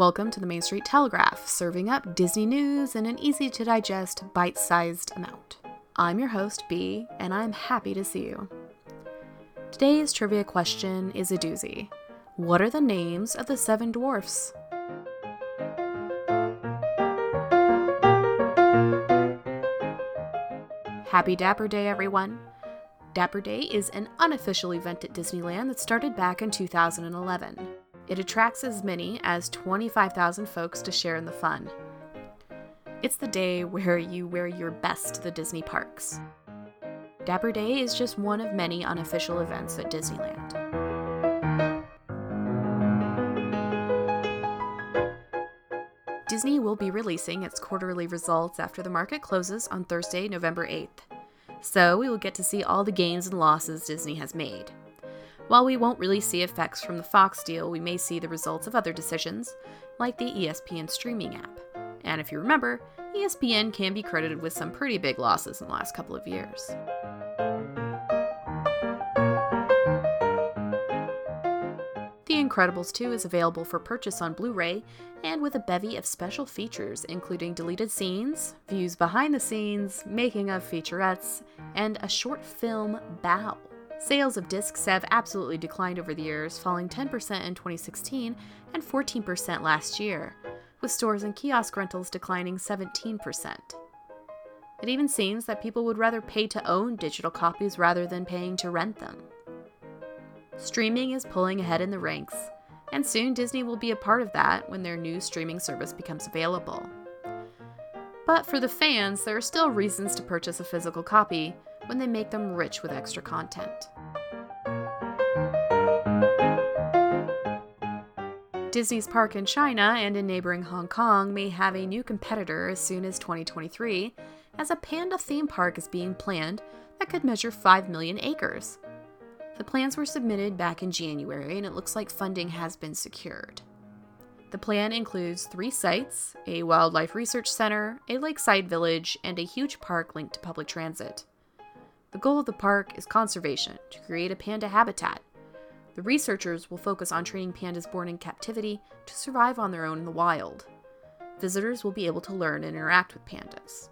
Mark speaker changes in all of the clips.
Speaker 1: Welcome to the Main Street Telegraph, serving up Disney news in an easy to digest, bite sized amount. I'm your host, B, and I'm happy to see you. Today's trivia question is a doozy What are the names of the seven dwarfs? Happy Dapper Day, everyone! Dapper Day is an unofficial event at Disneyland that started back in 2011. It attracts as many as 25,000 folks to share in the fun. It's the day where you wear your best to the Disney parks. Dapper Day is just one of many unofficial events at Disneyland. Disney will be releasing its quarterly results after the market closes on Thursday, November 8th. So we will get to see all the gains and losses Disney has made. While we won't really see effects from the Fox deal, we may see the results of other decisions, like the ESPN streaming app. And if you remember, ESPN can be credited with some pretty big losses in the last couple of years. The Incredibles 2 is available for purchase on Blu ray and with a bevy of special features, including deleted scenes, views behind the scenes, making of featurettes, and a short film Bao. Sales of discs have absolutely declined over the years, falling 10% in 2016 and 14% last year, with stores and kiosk rentals declining 17%. It even seems that people would rather pay to own digital copies rather than paying to rent them. Streaming is pulling ahead in the ranks, and soon Disney will be a part of that when their new streaming service becomes available. But for the fans, there are still reasons to purchase a physical copy when they make them rich with extra content. Disney's park in China and in neighboring Hong Kong may have a new competitor as soon as 2023, as a panda theme park is being planned that could measure 5 million acres. The plans were submitted back in January, and it looks like funding has been secured. The plan includes three sites a wildlife research center, a lakeside village, and a huge park linked to public transit. The goal of the park is conservation, to create a panda habitat. The researchers will focus on training pandas born in captivity to survive on their own in the wild. Visitors will be able to learn and interact with pandas.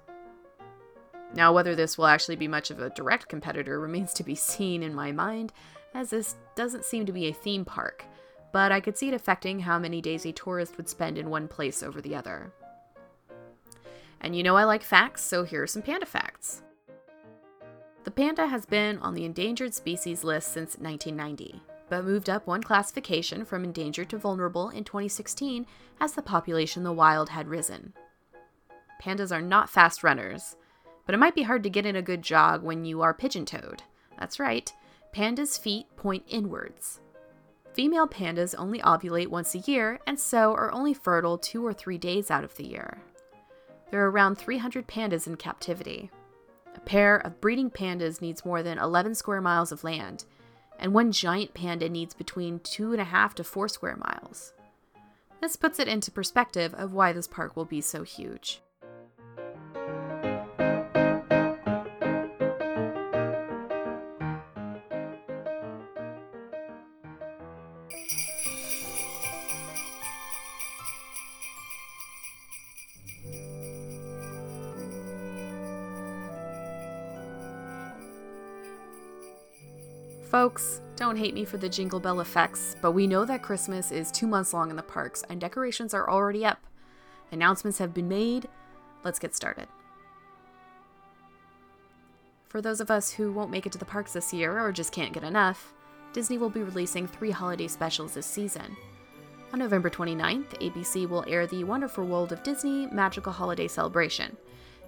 Speaker 1: Now, whether this will actually be much of a direct competitor remains to be seen in my mind, as this doesn't seem to be a theme park, but I could see it affecting how many days a tourist would spend in one place over the other. And you know I like facts, so here are some panda facts. The panda has been on the endangered species list since 1990, but moved up one classification from endangered to vulnerable in 2016 as the population in the wild had risen. Pandas are not fast runners, but it might be hard to get in a good jog when you are pigeon toed. That's right, pandas' feet point inwards. Female pandas only ovulate once a year and so are only fertile two or three days out of the year. There are around 300 pandas in captivity. A pair of breeding pandas needs more than 11 square miles of land, and one giant panda needs between 2.5 to 4 square miles. This puts it into perspective of why this park will be so huge. Folks, don't hate me for the jingle bell effects, but we know that Christmas is two months long in the parks and decorations are already up. Announcements have been made. Let's get started. For those of us who won't make it to the parks this year or just can't get enough, Disney will be releasing three holiday specials this season. On November 29th, ABC will air the Wonderful World of Disney Magical Holiday Celebration.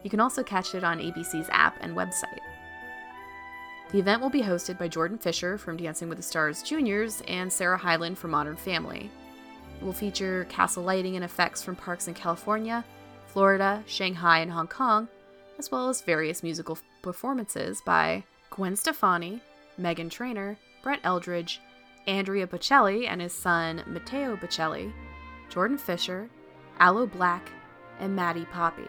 Speaker 1: You can also catch it on ABC's app and website. The event will be hosted by Jordan Fisher from Dancing with the Stars Juniors and Sarah Hyland from Modern Family. It will feature castle lighting and effects from parks in California, Florida, Shanghai, and Hong Kong, as well as various musical performances by Gwen Stefani, Meghan Trainor, Brett Eldredge, Andrea Bocelli and his son Matteo Bocelli, Jordan Fisher, Aloe Blacc, and Maddie Poppe.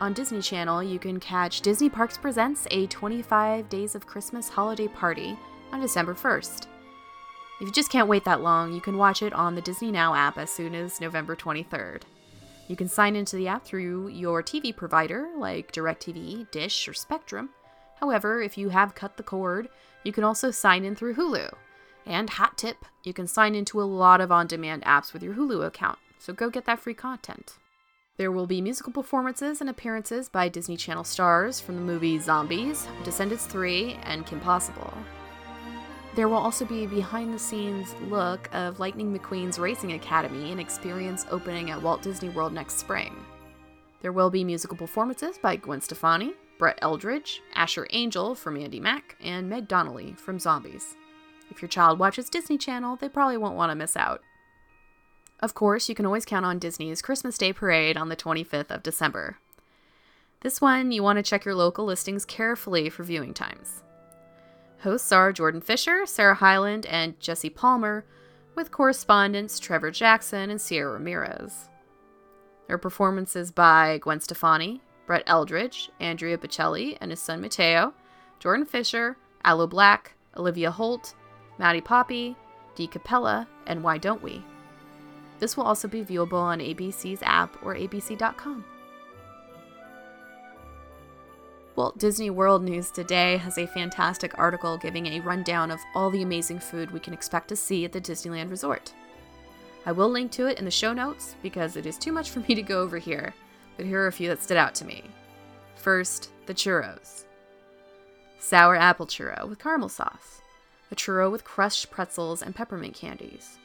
Speaker 1: On Disney Channel, you can catch Disney Parks Presents a 25 Days of Christmas holiday party on December 1st. If you just can't wait that long, you can watch it on the Disney Now app as soon as November 23rd. You can sign into the app through your TV provider like DirecTV, Dish, or Spectrum. However, if you have cut the cord, you can also sign in through Hulu. And hot tip, you can sign into a lot of on demand apps with your Hulu account, so go get that free content. There will be musical performances and appearances by Disney Channel stars from the movies Zombies, Descendants 3, and Kim Possible. There will also be a behind the scenes look of Lightning McQueen's Racing Academy, an experience opening at Walt Disney World next spring. There will be musical performances by Gwen Stefani, Brett Eldredge, Asher Angel from Andi Mack, and Meg Donnelly from Zombies. If your child watches Disney Channel, they probably won't want to miss out. Of course, you can always count on Disney's Christmas Day Parade on the 25th of December. This one, you want to check your local listings carefully for viewing times. Hosts are Jordan Fisher, Sarah Hyland, and Jesse Palmer, with correspondents Trevor Jackson and Sierra Ramirez. There are performances by Gwen Stefani, Brett Eldredge, Andrea Bocelli and his son Matteo, Jordan Fisher, Aloe Blacc, Olivia Holt, Maddie Poppe, Dee Capella, and Why Don't We? This will also be viewable on ABC's app or abc.com. Walt Disney World News Today has a fantastic article giving a rundown of all the amazing food we can expect to see at the Disneyland Resort. I will link to it in the show notes because it is too much for me to go over here, but here are a few that stood out to me. First, the churros. Sour apple churro with caramel sauce, a churro with crushed pretzels and peppermint candies,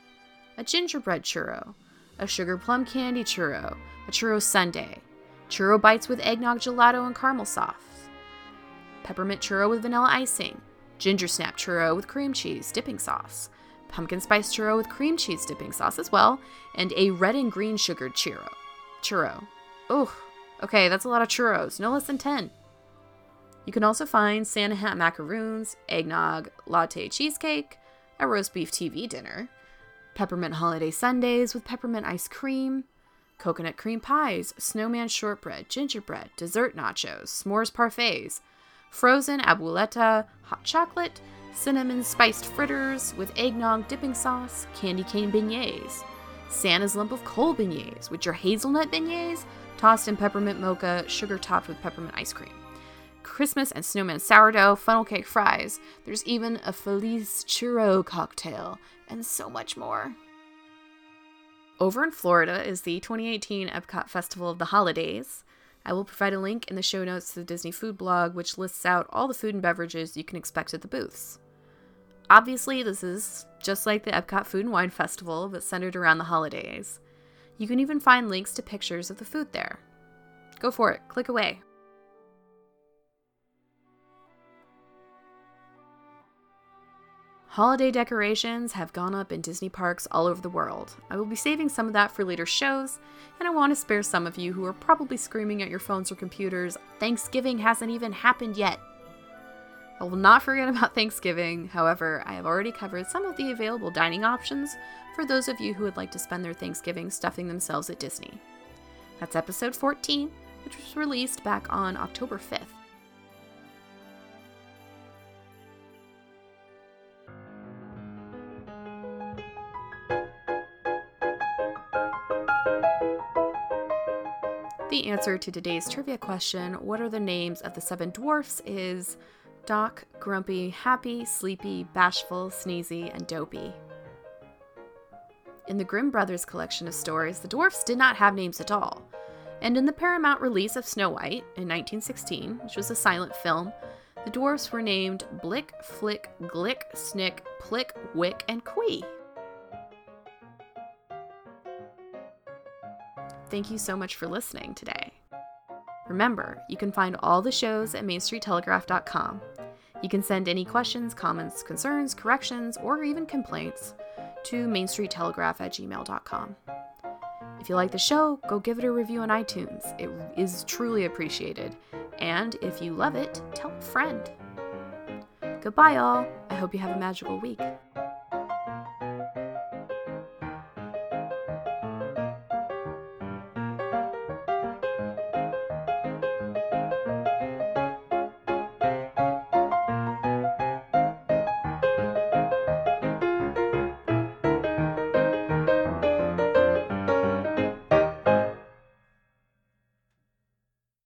Speaker 1: a gingerbread churro, a sugar plum candy churro, a churro sundae, churro bites with eggnog gelato and caramel sauce, peppermint churro with vanilla icing, ginger snap churro with cream cheese dipping sauce, pumpkin spice churro with cream cheese dipping sauce as well, and a red and green sugared churro. Churro. Oh, okay, that's a lot of churros, no less than 10. You can also find Santa hat macaroons, eggnog, latte cheesecake, a roast beef TV dinner, peppermint holiday sundaes with peppermint ice cream, coconut cream pies, snowman shortbread, gingerbread, dessert nachos, s'mores parfaits, frozen abuelita, hot chocolate, cinnamon spiced fritters with eggnog dipping sauce, candy cane beignets, Santa's lump of coal beignets, which are hazelnut beignets tossed in peppermint mocha, sugar topped with peppermint ice cream. Christmas and snowman sourdough, funnel cake fries. There's even a Feliz churro cocktail, and so much more. Over in Florida is the 2018 Epcot Festival of the Holidays. I will provide a link in the show notes to the Disney Food blog, which lists out all the food and beverages you can expect at the booths. Obviously, this is just like the Epcot Food and Wine Festival, but centered around the holidays. You can even find links to pictures of the food there. Go for it, click away. Holiday decorations have gone up in Disney parks all over the world. I will be saving some of that for later shows, and I want to spare some of you who are probably screaming at your phones or computers, Thanksgiving hasn't even happened yet. I will not forget about Thanksgiving, however, I have already covered some of the available dining options for those of you who would like to spend their Thanksgiving stuffing themselves at Disney. That's episode 14, which was released back on October 5th. The answer to today's trivia question, what are the names of the seven dwarfs, is Doc, Grumpy, Happy, Sleepy, Bashful, Sneezy, and Dopey. In the Grimm Brothers collection of stories, the dwarfs did not have names at all. And in the Paramount release of Snow White in 1916, which was a silent film, the dwarfs were named Blick, Flick, Glick, Snick, Plick, Wick, and Quee. Thank you so much for listening today. Remember, you can find all the shows at MainStreetTelegraph.com. You can send any questions, comments, concerns, corrections, or even complaints to MainStreetTelegraph at gmail.com. If you like the show, go give it a review on iTunes. It is truly appreciated. And if you love it, tell a friend. Goodbye, all. I hope you have a magical week.